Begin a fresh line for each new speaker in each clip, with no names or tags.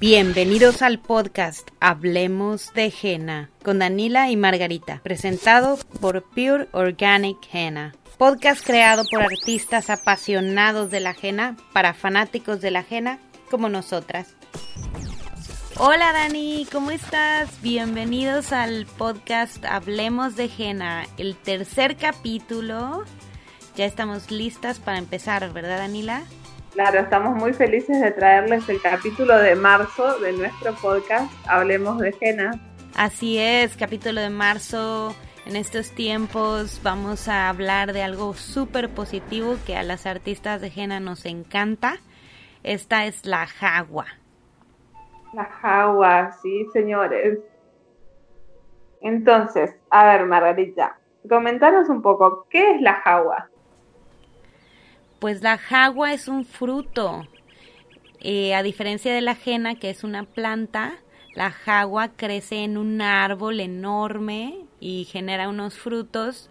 Bienvenidos al podcast Hablemos de Henna con Danila y Margarita, presentado por Pure Organic Henna. Podcast creado por artistas apasionados de la henna para fanáticos de la henna como nosotras. Hola Dani, ¿cómo estás? Bienvenidos al podcast Hablemos de Henna, el tercer capítulo. Ya estamos listas para empezar, ¿verdad Danila?
Claro, estamos muy felices de traerles el capítulo de marzo de nuestro podcast Hablemos de Jena.
Así es, capítulo de marzo. En estos tiempos vamos a hablar de algo súper positivo que a las artistas de Jena nos encanta. Esta es la jagua.
La jagua, sí, señores. Entonces, a ver, Margarita, comentanos un poco, ¿qué es la jagua?
Pues la jagua es un fruto. Eh, a diferencia de la jena, que es una planta, la jagua crece en un árbol enorme y genera unos frutos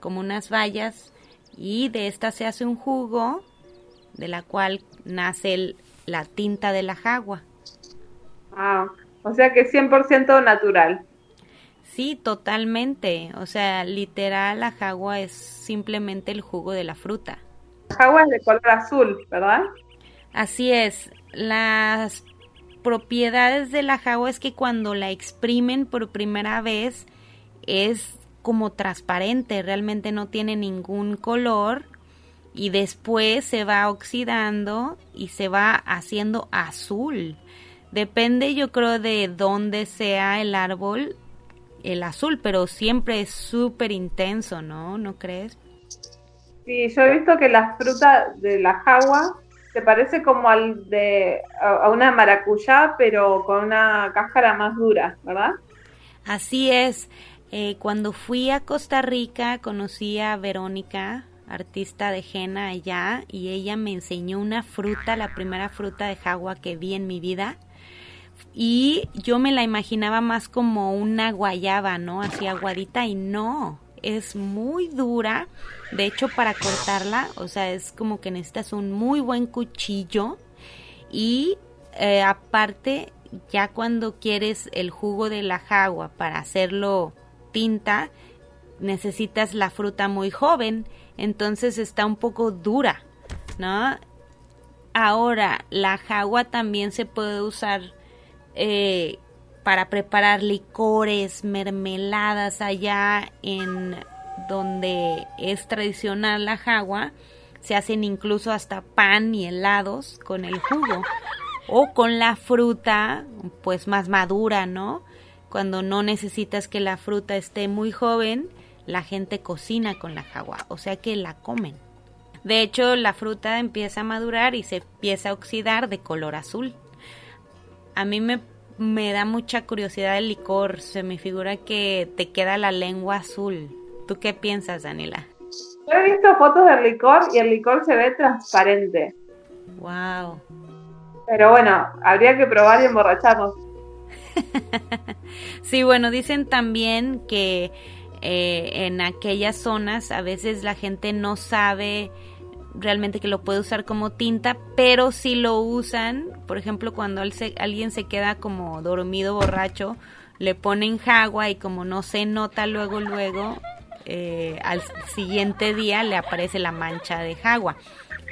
como unas bayas y de esta se hace un jugo de la cual nace la tinta de la jagua.
Ah, o sea que es 100% natural.
Sí, totalmente. O sea, literal la jagua es simplemente el jugo de la fruta.
Jagua es de color azul, ¿verdad?
Así es. Las propiedades de la jagua es que cuando la exprimen por primera vez es como transparente, realmente no tiene ningún color y después se va oxidando y se va haciendo azul. Depende yo creo de dónde sea el árbol, el azul, pero siempre es súper intenso, ¿no? ¿No crees?
Sí, yo he visto que la fruta de la jagua se parece como al de a una maracuyá, pero con una cáscara más dura, ¿verdad?
Así es. Eh, cuando fui a Costa Rica conocí a Verónica, artista de henna allá, y ella me enseñó una fruta, la primera fruta de jagua que vi en mi vida. Y yo me la imaginaba más como una guayaba, ¿no? Así aguadita y no, es muy dura. De hecho, para cortarla, o sea, es como que necesitas un muy buen cuchillo. Y eh, aparte, ya cuando quieres el jugo de la jagua para hacerlo tinta, necesitas la fruta muy joven. Entonces está un poco dura, ¿no? Ahora, la jagua también se puede usar eh, para preparar licores, mermeladas allá en donde es tradicional la jagua, se hacen incluso hasta pan y helados con el jugo o con la fruta pues más madura, ¿no? Cuando no necesitas que la fruta esté muy joven, la gente cocina con la jagua, o sea que la comen. De hecho, la fruta empieza a madurar y se empieza a oxidar de color azul. A mí me me da mucha curiosidad el licor. Se me figura que te queda la lengua azul. ¿Tú qué piensas, Daniela?
Yo he visto fotos del licor y el licor se ve transparente.
Wow.
Pero bueno, habría que probar y emborracharnos.
sí, bueno, dicen también que eh, en aquellas zonas a veces la gente no sabe realmente que lo puede usar como tinta, pero si lo usan, por ejemplo, cuando alguien se queda como dormido, borracho, le ponen jagua y como no se nota luego, luego, eh, al siguiente día le aparece la mancha de jagua.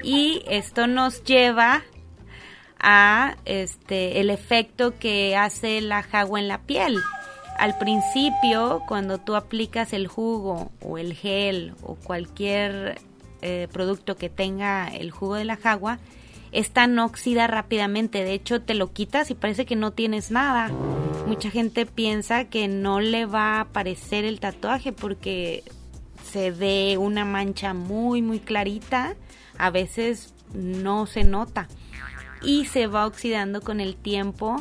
Y esto nos lleva a este el efecto que hace la jagua en la piel. Al principio, cuando tú aplicas el jugo o el gel o cualquier eh, producto que tenga el jugo de la jagua, esta no oxida rápidamente. De hecho, te lo quitas y parece que no tienes nada. Mucha gente piensa que no le va a aparecer el tatuaje porque se ve una mancha muy, muy clarita. A veces no se nota. Y se va oxidando con el tiempo.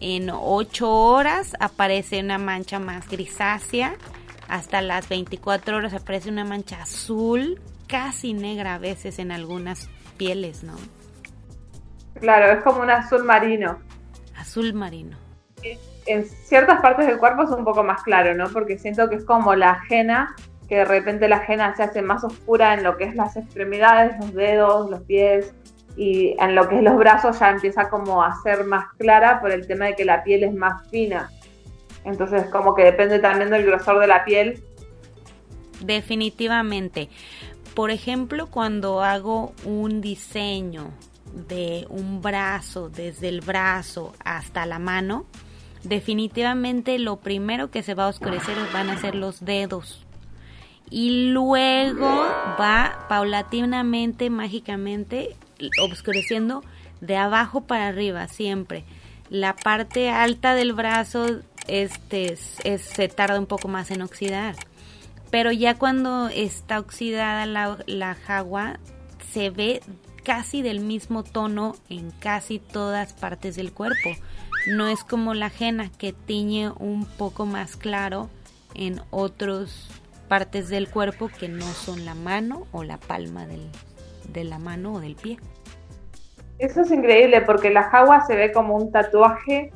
En 8 horas aparece una mancha más grisácea. Hasta las 24 horas aparece una mancha azul casi negra a veces en algunas pieles, ¿no?
Claro, es como un azul marino.
Azul marino.
En ciertas partes del cuerpo es un poco más claro, ¿no? Porque siento que es como la ajena, que de repente la ajena se hace más oscura en lo que es las extremidades, los dedos, los pies. y en lo que es los brazos ya empieza como a ser más clara por el tema de que la piel es más fina. Entonces como que depende también del grosor de la piel.
Definitivamente. Por ejemplo, cuando hago un diseño de un brazo, desde el brazo hasta la mano, definitivamente lo primero que se va a oscurecer van a ser los dedos. Y luego va paulatinamente, mágicamente, oscureciendo de abajo para arriba siempre. La parte alta del brazo este se tarda un poco más en oxidar. Pero ya cuando está oxidada la, la jagua, se ve casi del mismo tono en casi todas partes del cuerpo. No es como la ajena que tiñe un poco más claro en otras partes del cuerpo que no son la mano o la palma de la mano o del pie.
Eso es increíble porque la jagua se ve como un tatuaje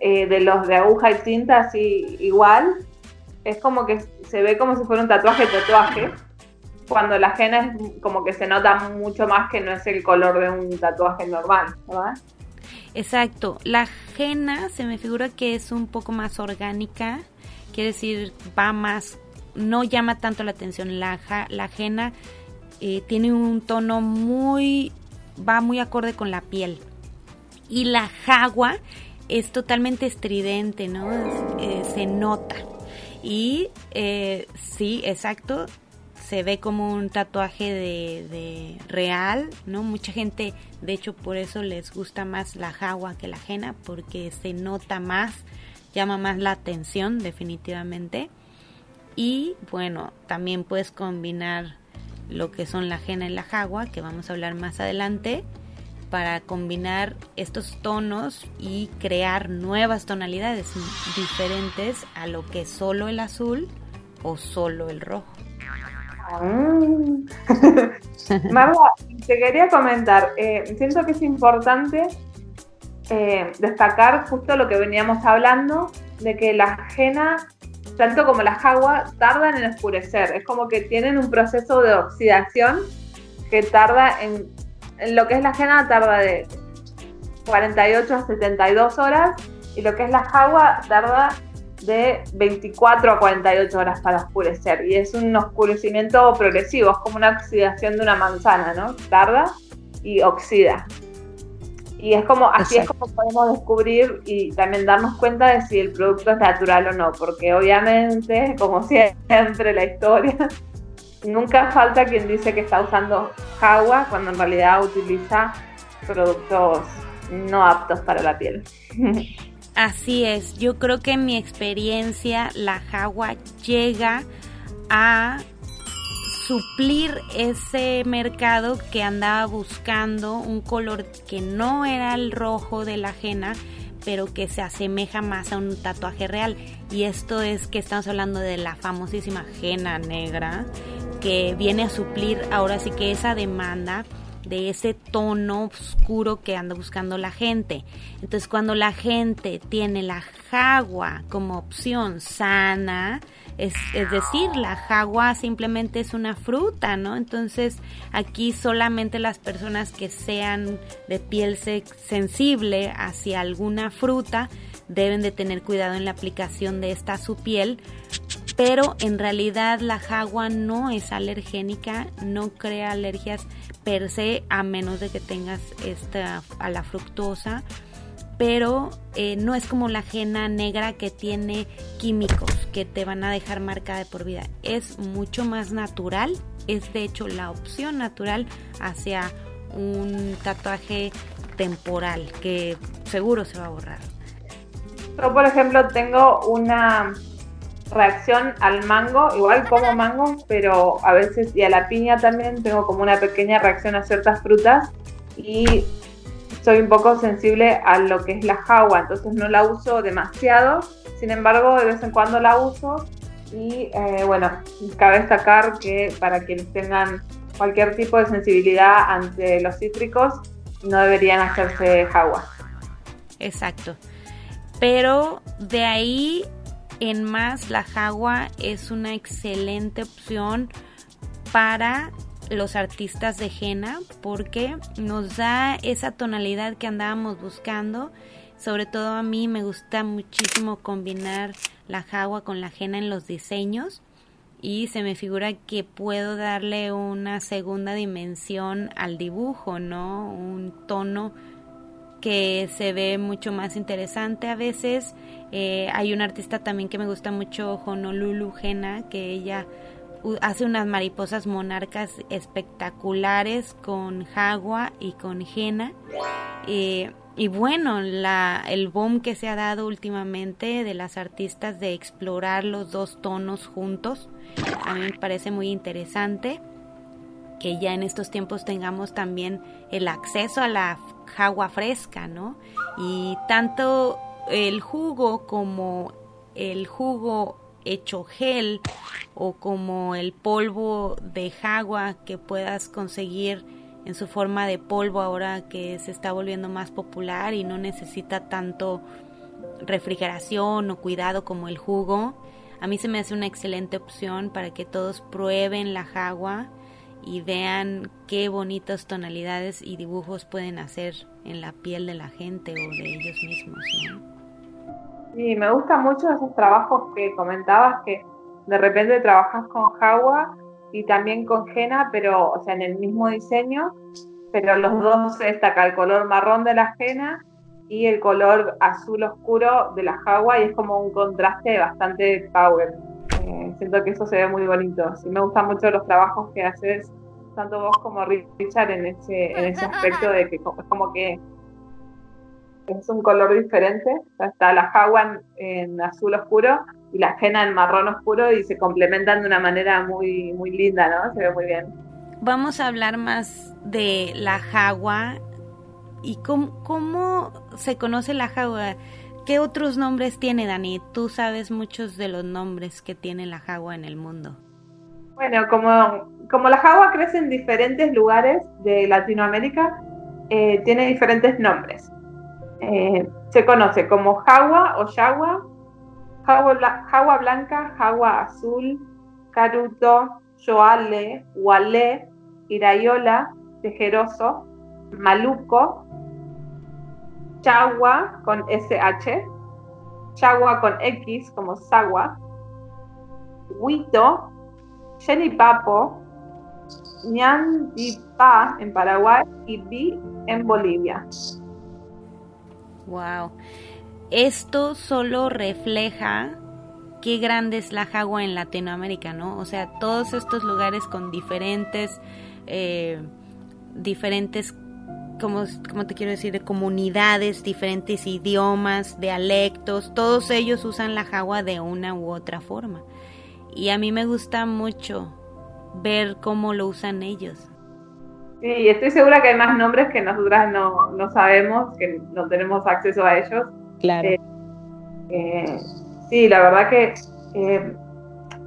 eh, de los de aguja y tinta así igual. Es como que se ve como si fuera un tatuaje tatuaje. Cuando la ajena es como que se nota mucho más que no es el color de un tatuaje normal, ¿verdad?
Exacto. La henna se me figura que es un poco más orgánica, quiere decir, va más, no llama tanto la atención. La, la henna eh, tiene un tono muy, va muy acorde con la piel. Y la jagua es totalmente estridente, ¿no? Eh, se nota. Y eh, sí, exacto, se ve como un tatuaje de, real, ¿no? Mucha gente, de hecho, por eso les gusta más la jagua que la ajena, porque se nota más, llama más la atención, definitivamente. Y bueno, también puedes combinar lo que son la ajena y la jagua, que vamos a hablar más adelante, para combinar estos tonos y crear nuevas tonalidades diferentes a lo que solo el azul o solo el rojo.
Mm. Marla, te quería comentar, eh, siento que es importante eh, destacar justo lo que veníamos hablando, de que la ajena, tanto como la jagua, tardan en oscurecer. Es como que tienen un proceso de oxidación que tarda en, en lo que es la ajena, tarda de 48 a 72 horas y lo que es la jagua tarda de 24 a 48 horas para oscurecer y es un oscurecimiento progresivo, es como una oxidación de una manzana, ¿no? Tarda y oxida. Y es como, así es como podemos descubrir y también darnos cuenta de si el producto es natural o no, porque obviamente, como siempre la historia, nunca falta quien dice que está usando agua cuando en realidad utiliza productos no aptos para la piel.
Así es, yo creo que en mi experiencia la jagua llega a suplir ese mercado que andaba buscando un color que no era el rojo de la ajena, pero que se asemeja más a un tatuaje real. Y esto es que estamos hablando de la famosísima ajena negra, que viene a suplir ahora sí que esa demanda de ese tono oscuro que anda buscando la gente. Entonces cuando la gente tiene la jagua como opción sana, es, decir, la jagua simplemente es una fruta, ¿no? Entonces aquí solamente las personas que sean de piel sensible hacia alguna fruta deben de tener cuidado en la aplicación de esta su piel pero en realidad la jagua no es alergénica, no crea alergias per se a menos de que tengas esta a la fructosa pero eh, no es como la ajena negra que tiene químicos que te van a dejar marcada de por vida. Es mucho más natural, es de hecho la opción natural hacia un tatuaje temporal que seguro se va a borrar.
Yo, por ejemplo, tengo una reacción al mango, igual como mango, pero a veces y a la piña también tengo como una pequeña reacción a ciertas frutas y soy un poco sensible a lo que es la jagua, entonces no la uso demasiado, sin embargo de vez en cuando la uso y eh, bueno, cabe destacar que para quienes tengan cualquier tipo de sensibilidad ante los cítricos no deberían hacerse jagua.
Exacto. Pero de ahí en más, la jagua es una excelente opción para los artistas de henna porque nos da esa tonalidad que andábamos buscando. Sobre todo a mí me gusta muchísimo combinar la jagua con la henna en los diseños y se me figura que puedo darle una segunda dimensión al dibujo, ¿no? Un tono que se ve mucho más interesante a veces. Eh, hay un artista también que me gusta mucho, Honolulu Jena, que ella hace unas mariposas monarcas espectaculares con jagua y con jena. Eh, y bueno, la, el boom que se ha dado últimamente de las artistas de explorar los dos tonos juntos, a mí me parece muy interesante que ya en estos tiempos tengamos también el acceso a la agua fresca, ¿no? Y tanto el jugo como el jugo hecho gel o como el polvo de jagua que puedas conseguir en su forma de polvo ahora que se está volviendo más popular y no necesita tanto refrigeración o cuidado como el jugo. A mí se me hace una excelente opción para que todos prueben la jagua y vean qué bonitas tonalidades y dibujos pueden hacer en la piel de la gente o de ellos mismos.
Sí, me gustan mucho esos trabajos que comentabas que de repente trabajas con Jagua y también con Jena, pero, o sea, en el mismo diseño, pero los dos se destaca el color marrón de la Jena y el color azul oscuro de la Jagua y es como un contraste bastante power. Eh, siento que eso se ve muy bonito. Sí, me gustan mucho los trabajos que haces, tanto vos como Richard, en ese, en ese aspecto de que es como que es un color diferente. Está la jagua en, azul oscuro y la jena en marrón oscuro y se complementan de una manera muy, muy linda, ¿no? Se ve muy bien.
Vamos a hablar más de la jagua y cómo, cómo se conoce la jagua. ¿Qué otros nombres tiene, Dani? Tú sabes muchos de los nombres que tiene la jagua en el mundo.
Bueno, como, como la jagua crece en diferentes lugares de Latinoamérica, eh, tiene diferentes nombres. Eh, se conoce como jagua o yagua, jagua, blanca, jagua azul, caruto, yoale, hualé, irayola, tejeroso, maluco, chagua con SH, chagua con X como sagua, huito, Papo, ñandipa en Paraguay y bi en Bolivia.
Wow. Esto solo refleja qué grande es la jagua en Latinoamérica, ¿no? O sea, todos estos lugares con diferentes, eh, diferentes, como, como te quiero decir, de comunidades, diferentes idiomas, dialectos, todos ellos usan la jagua de una u otra forma. Y a mí me gusta mucho ver cómo lo usan ellos.
Sí, estoy segura que hay más nombres que nosotras no, no sabemos, que no tenemos acceso a ellos.
Claro. Eh,
eh, sí, la verdad que eh,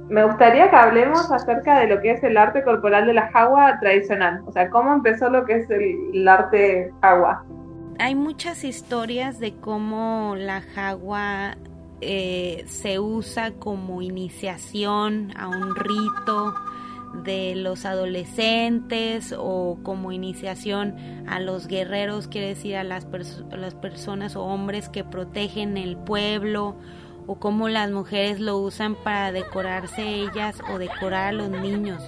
me gustaría que hablemos acerca de lo que es el arte corporal de la jagua tradicional. O sea, cómo empezó lo que es el, arte jagua.
Hay muchas historias de cómo la jagua se usa como iniciación a un rito de los adolescentes o como iniciación a los guerreros, quiere decir a las, las personas o hombres que protegen el pueblo o como las mujeres lo usan para decorarse ellas o decorar a los niños.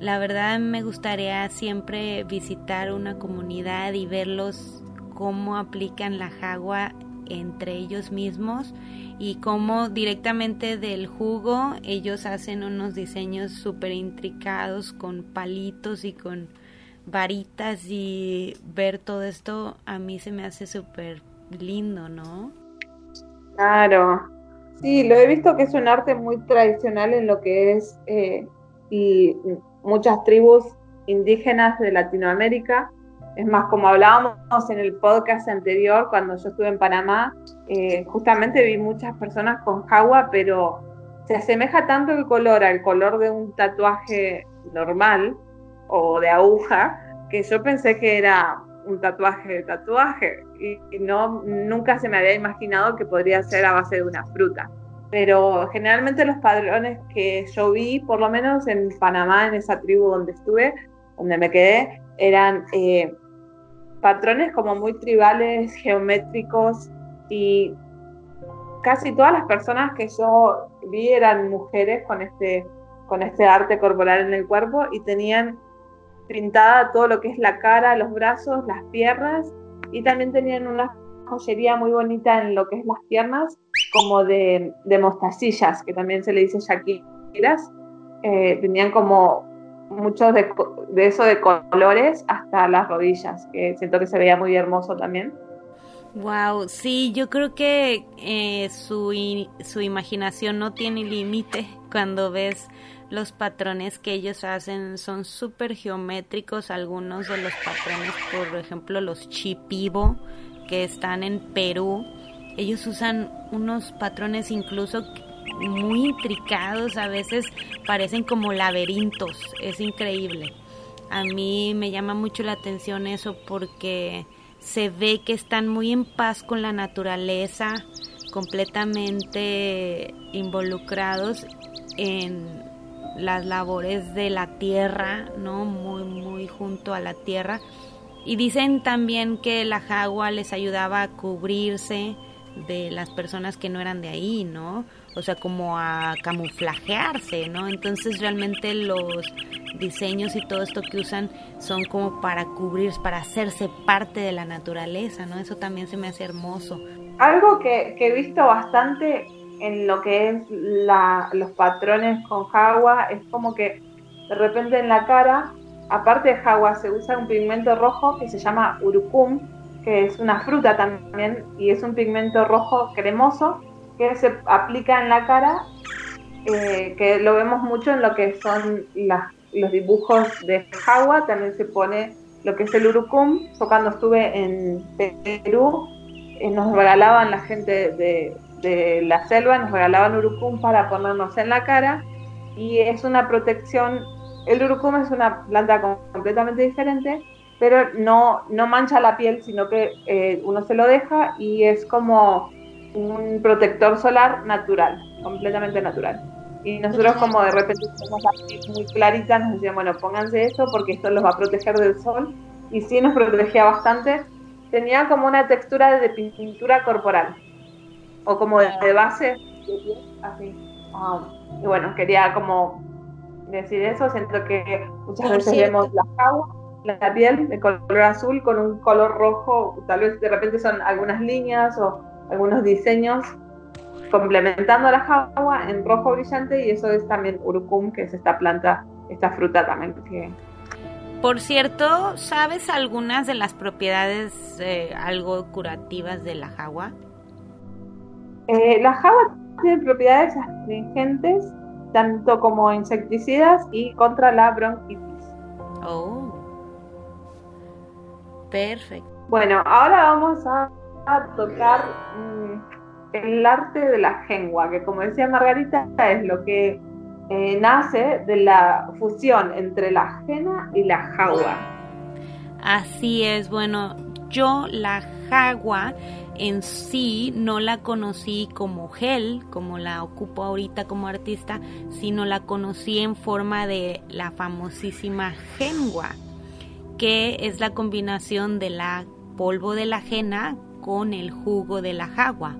La verdad me gustaría siempre visitar una comunidad y verlos cómo aplican la jagua entre ellos mismos y cómo directamente del jugo ellos hacen unos diseños súper intricados con palitos y con varitas y ver todo esto a mí se me hace súper lindo, ¿no?
Claro, sí, lo he visto que es un arte muy tradicional en lo que es eh, y muchas tribus indígenas de Latinoamérica. Es más, como hablábamos en el podcast anterior, cuando yo estuve en Panamá, eh, justamente vi muchas personas con jagua, pero se asemeja tanto el color al color de un tatuaje normal o de aguja, que yo pensé que era un tatuaje de tatuaje y, no nunca se me había imaginado que podría ser a base de una fruta. pero generalmente los padrones que yo vi, por lo menos en Panamá, en esa tribu donde estuve, donde me quedé, eran eh, patrones como muy tribales, geométricos y casi todas las personas que yo vi eran mujeres con este, con este arte corporal en el cuerpo y tenían pintada todo lo que es la cara, los brazos, las piernas y también tenían una joyería muy bonita en lo que es las piernas, como de, de mostacillas, que también se le dice shakiras. Eh, tenían como muchos de, de, eso de colores hasta las rodillas, que siento que se veía muy hermoso también.
Wow, sí, yo creo que eh, su, su imaginación no tiene límite cuando ves los patrones que ellos hacen son súper geométricos, algunos de los patrones, por ejemplo los chipibo que están en Perú, ellos usan unos patrones incluso muy intricados, a veces parecen como laberintos, es increíble. A mí me llama mucho la atención eso porque se ve que están muy en paz con la naturaleza, completamente involucrados en las labores de la tierra, ¿no? Muy, muy junto a la tierra. Y dicen también que la jagua les ayudaba a cubrirse de las personas que no eran de ahí, ¿no? O sea, como a camuflajearse, ¿no? Entonces realmente los diseños y todo esto que usan son como para cubrir, para hacerse parte de la naturaleza, ¿no? Eso también se me hace hermoso.
Algo que, he visto bastante en lo que es los patrones con jagua es como que de repente en la cara, aparte de jagua, se usa un pigmento rojo que se llama urucum, que es una fruta también y es un pigmento rojo cremoso que se aplica en la cara, eh, que lo vemos mucho en lo que son los dibujos de Jagua, también se pone lo que es el urucum. Yo cuando estuve en Perú, eh, nos regalaban la gente de, de, la selva, nos regalaban urucum para ponernos en la cara y es una protección. El urucum es una planta completamente diferente, pero no, no mancha la piel, sino que eh, uno se lo deja y es como un protector solar natural, completamente natural. Y nosotros como de repente así muy claritas, nos decían, bueno, pónganse esto porque esto los va a proteger del sol. Y sí nos protegía bastante. Tenía como una textura de pintura corporal. O como de, base, así. Ah, y bueno, quería como decir eso. Siento que muchas veces vemos la agua, la piel de color azul con un color rojo. Tal vez de repente son algunas líneas o algunos diseños complementando la jagua en rojo brillante y eso es también urucum, que es esta planta, esta fruta también que...
Por cierto, ¿sabes algunas de las propiedades eh, algo curativas de la jagua?
Eh, la jagua tiene propiedades astringentes, tanto como insecticidas y contra la bronquitis.
Oh, perfecto.
Bueno, ahora vamos a a tocar mm, el arte de la jengua, que como decía Margarita, es lo que eh, nace de la fusión entre la jena y la jagua.
Así es, bueno, yo la jagua en sí no la conocí como gel, como la ocupo ahorita como artista, sino la conocí en forma de la famosísima jengua, que es la combinación de la polvo de la jena con el jugo de la jagua.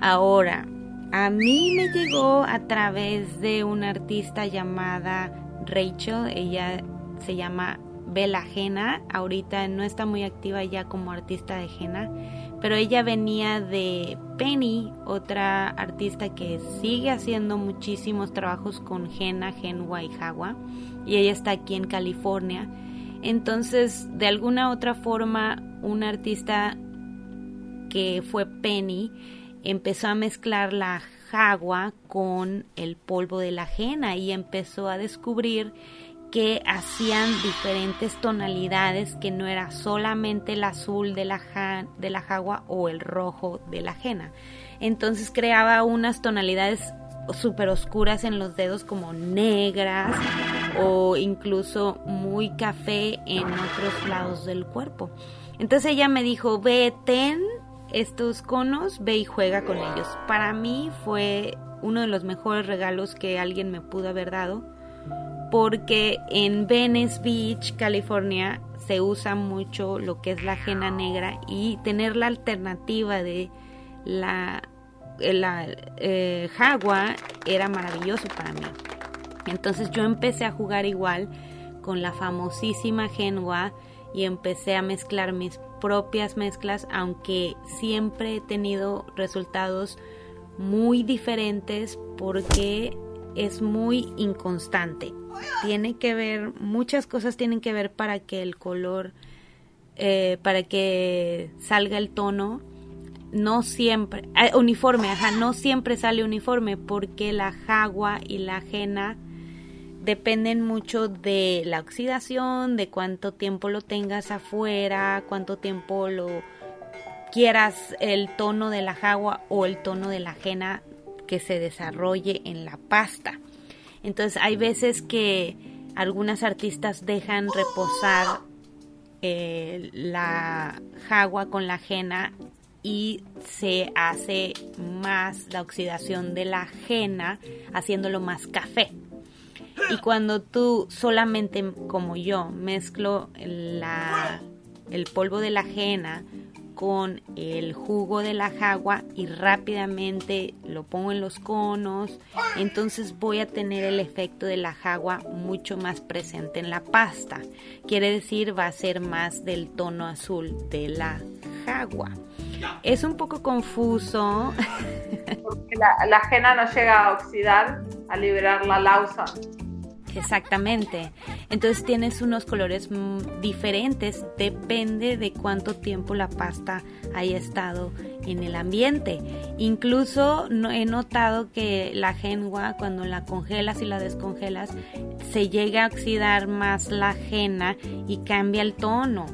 Ahora, a mí me llegó a través de una artista llamada Rachel, ella se llama Bella Jena, ahorita no está muy activa ya como artista de Jena, pero ella venía de Penny, otra artista que sigue haciendo muchísimos trabajos con Jena, Genwa y Jagua, y ella está aquí en California. Entonces, de alguna otra forma, un artista que fue Penny, empezó a mezclar la jagua con el polvo de la ajena y empezó a descubrir que hacían diferentes tonalidades que no era solamente el azul de la, de la jagua o el rojo de la ajena. Entonces creaba unas tonalidades súper oscuras en los dedos como negras o incluso muy café en otros lados del cuerpo. Entonces ella me dijo, ve, ten estos conos, ve y juega con ellos. Para mí fue uno de los mejores regalos que alguien me pudo haber dado porque en Venice Beach, California, se usa mucho lo que es la ajena negra y tener la alternativa de la, la eh, jagua era maravilloso para mí. Entonces yo empecé a jugar igual con la famosísima Genua y empecé a mezclar mis propias mezclas, aunque siempre he tenido resultados muy diferentes porque es muy inconstante. Tiene que ver, muchas cosas tienen que ver para que el color, eh, para que salga el tono. No siempre, eh, uniforme, ajá, no siempre sale uniforme porque la jagua y la ajena dependen mucho de la oxidación, de cuánto tiempo lo tengas afuera, cuánto tiempo lo quieras el tono de la jagua o el tono de la ajena que se desarrolle en la pasta. Entonces hay veces que algunas artistas dejan reposar eh, la jagua con la ajena y se hace más la oxidación de la ajena haciéndolo más café. Y cuando tú solamente como yo mezclo la, el polvo de la ajena con el jugo de la jagua y rápidamente lo pongo en los conos, entonces voy a tener el efecto de la jagua mucho más presente en la pasta. Quiere decir va a ser más del tono azul de la jagua. Es un poco confuso.
Porque la, la ajena no llega a oxidar, a liberar la lausa.
Exactamente. Entonces tienes unos colores mm, diferentes, depende de cuánto tiempo la pasta haya estado en el ambiente. Incluso no, he notado que la genua, cuando la congelas y la descongelas, se llega a oxidar más la ajena y cambia el tono.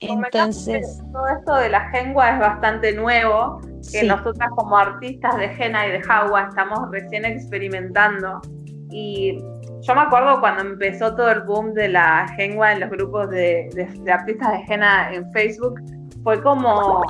Entonces, todo esto de la gengua es bastante nuevo, que nosotras como artistas de henna y de jagua estamos recién experimentando. Y yo me acuerdo cuando empezó todo el boom de la Gengua en los grupos de, artistas de henna en Facebook, fue como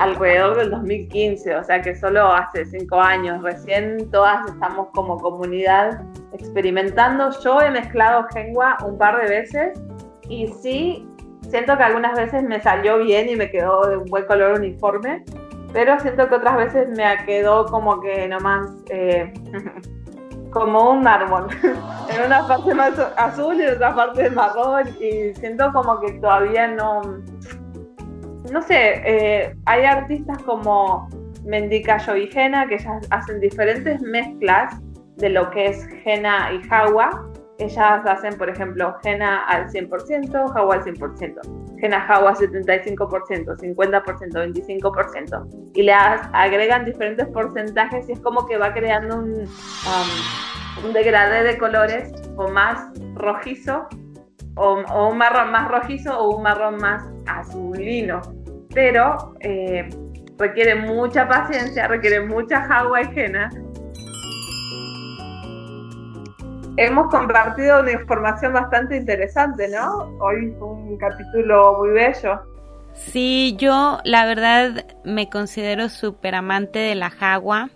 alrededor del 2015, o sea que solo hace cinco años, recién todas estamos como comunidad experimentando. Yo he mezclado Gengua un par de veces y sí, siento que algunas veces me salió bien y me quedó de un buen color uniforme, pero siento que otras veces me quedó como que nomás... Eh, como un árbol. en una parte más azul y en otra parte marrón. Y siento como que todavía no. No sé, eh, hay artistas como Mendicayo y Jena que ya hacen diferentes mezclas de lo que es Jena y Jawa. Ellas hacen, por ejemplo, Jena al 100%, Jawa al 100%. Jena Jawa 75%, 50%, 25%. Y le agregan diferentes porcentajes y es como que va creando un, um, un degradé de colores o más rojizo o, un marrón más rojizo o un marrón más azulino. Pero eh, requiere mucha paciencia, requiere mucha Jawa y Jena hemos compartido una información bastante interesante, ¿no? Hoy fue un capítulo muy bello.
Sí, yo la verdad me considero súper amante de la jagua.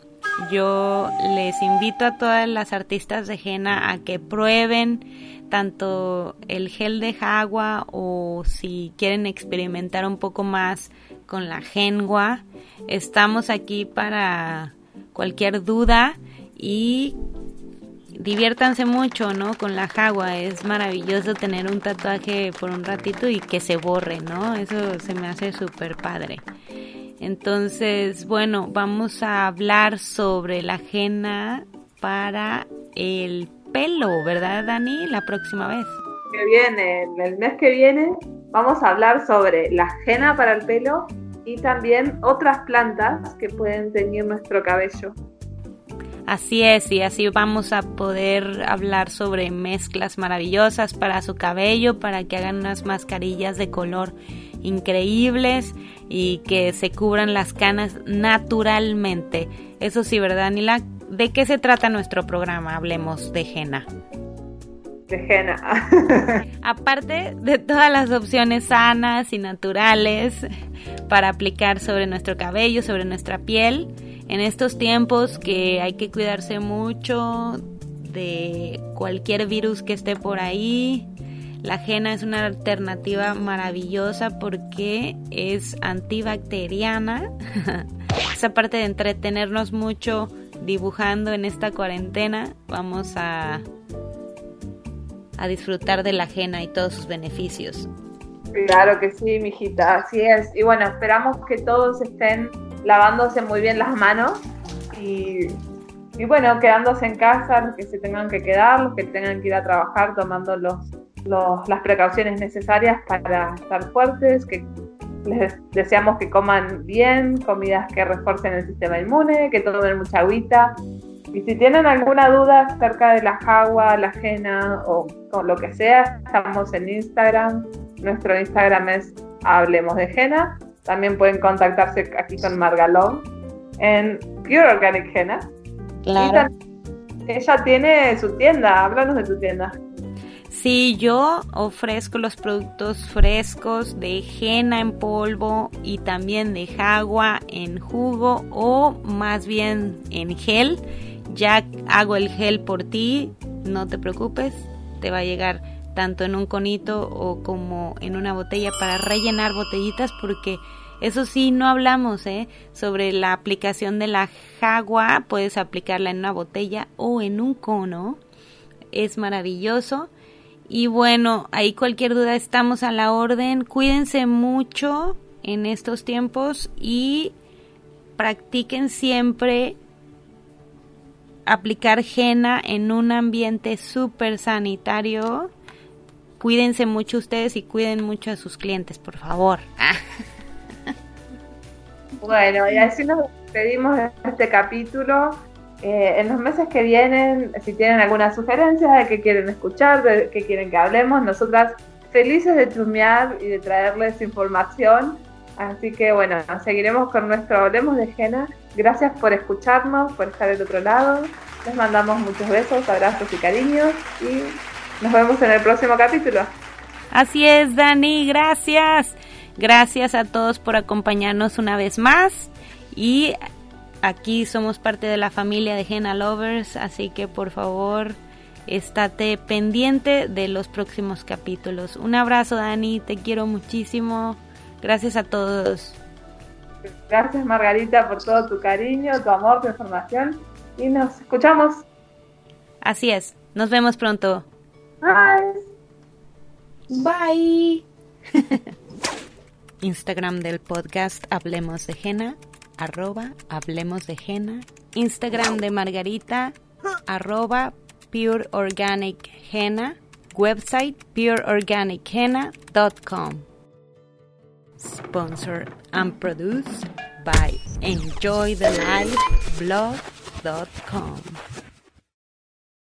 Yo les invito a todas las artistas de henna a que prueben tanto el gel de jagua o si quieren experimentar un poco más con la gengua. Estamos aquí para cualquier duda y diviértanse mucho, ¿no? Con la jagua. Es maravilloso tener un tatuaje por un ratito y que se borre, ¿no? Eso se me hace súper padre. Entonces, bueno, vamos a hablar sobre la ajena para el pelo, ¿verdad, Dani? La próxima vez.
Que viene, el mes que viene, vamos a hablar sobre la ajena para el pelo y también otras plantas que pueden teñir nuestro cabello.
Así es, y así vamos a poder hablar sobre mezclas maravillosas para su cabello, para que hagan unas mascarillas de color increíbles y que se cubran las canas naturalmente. Eso sí, ¿verdad, Nila? ¿De qué se trata nuestro programa? Hablemos de henna.
De henna.
Aparte de todas las opciones sanas y naturales para aplicar sobre nuestro cabello, sobre nuestra piel, en estos tiempos que hay que cuidarse mucho de cualquier virus que esté por ahí. La ajena es una alternativa maravillosa porque es antibacteriana. Esa parte de entretenernos mucho dibujando en esta cuarentena, vamos a, a disfrutar de la ajena y todos sus beneficios.
Claro que sí, mijita, así es. Y bueno, esperamos que todos estén lavándose muy bien las manos y, bueno, quedándose en casa, los que se tengan que quedar, los que tengan que ir a trabajar, tomando los, las precauciones necesarias para estar fuertes, que les deseamos que coman bien, comidas que refuercen el sistema inmune, que tomen mucha agüita. Y si tienen alguna duda acerca de la jagua, la ajena o, o lo que sea, estamos en Instagram. Nuestro Instagram es Hablemos de Jena. También pueden contactarse aquí con Margalón en Pure Organic Jena.
Claro.
ella tiene su tienda. Háblanos de tu tienda.
Sí, yo ofrezco los productos frescos de henna en polvo y también de jagua en jugo o más bien en gel. Ya hago el gel por ti, no te preocupes, te va a llegar tanto en un conito o como en una botella para rellenar botellitas porque eso sí, no hablamos ¿eh? sobre la aplicación de la jagua, puedes aplicarla en una botella o en un cono, es maravilloso y bueno, ahí cualquier duda estamos a la orden. Cuídense mucho en estos tiempos y practiquen siempre aplicar henna en un ambiente súper sanitario. Cuídense mucho ustedes y cuiden mucho a sus clientes, por favor.
Bueno, y así nos despedimos de este capítulo. Eh, en los meses que vienen, si tienen alguna sugerencia de qué quieren escuchar, de qué quieren que hablemos, nosotras felices de chumear y de traerles información. Así que bueno, seguiremos con nuestro Hablemos de Jena. Gracias por escucharnos, por estar del otro lado. Les mandamos muchos besos, abrazos y cariños y nos vemos en el próximo capítulo.
Así es, Dani, gracias. Gracias a todos por acompañarnos una vez más y Aquí somos parte de la familia de Henna Lovers, así que por favor estate pendiente de los próximos capítulos. Un abrazo Dani, te quiero muchísimo. Gracias a todos.
Gracias Margarita por todo tu cariño, tu amor, tu información y nos escuchamos.
Así es, nos vemos pronto.
Bye.
Bye. Instagram del podcast Hablemos de Jena arroba Hablemos de Jena, Instagram de Margarita, arroba Pure Organic Henna, website pureorganicheena.com. Sponsored and produced by enjoythelifeblog.com.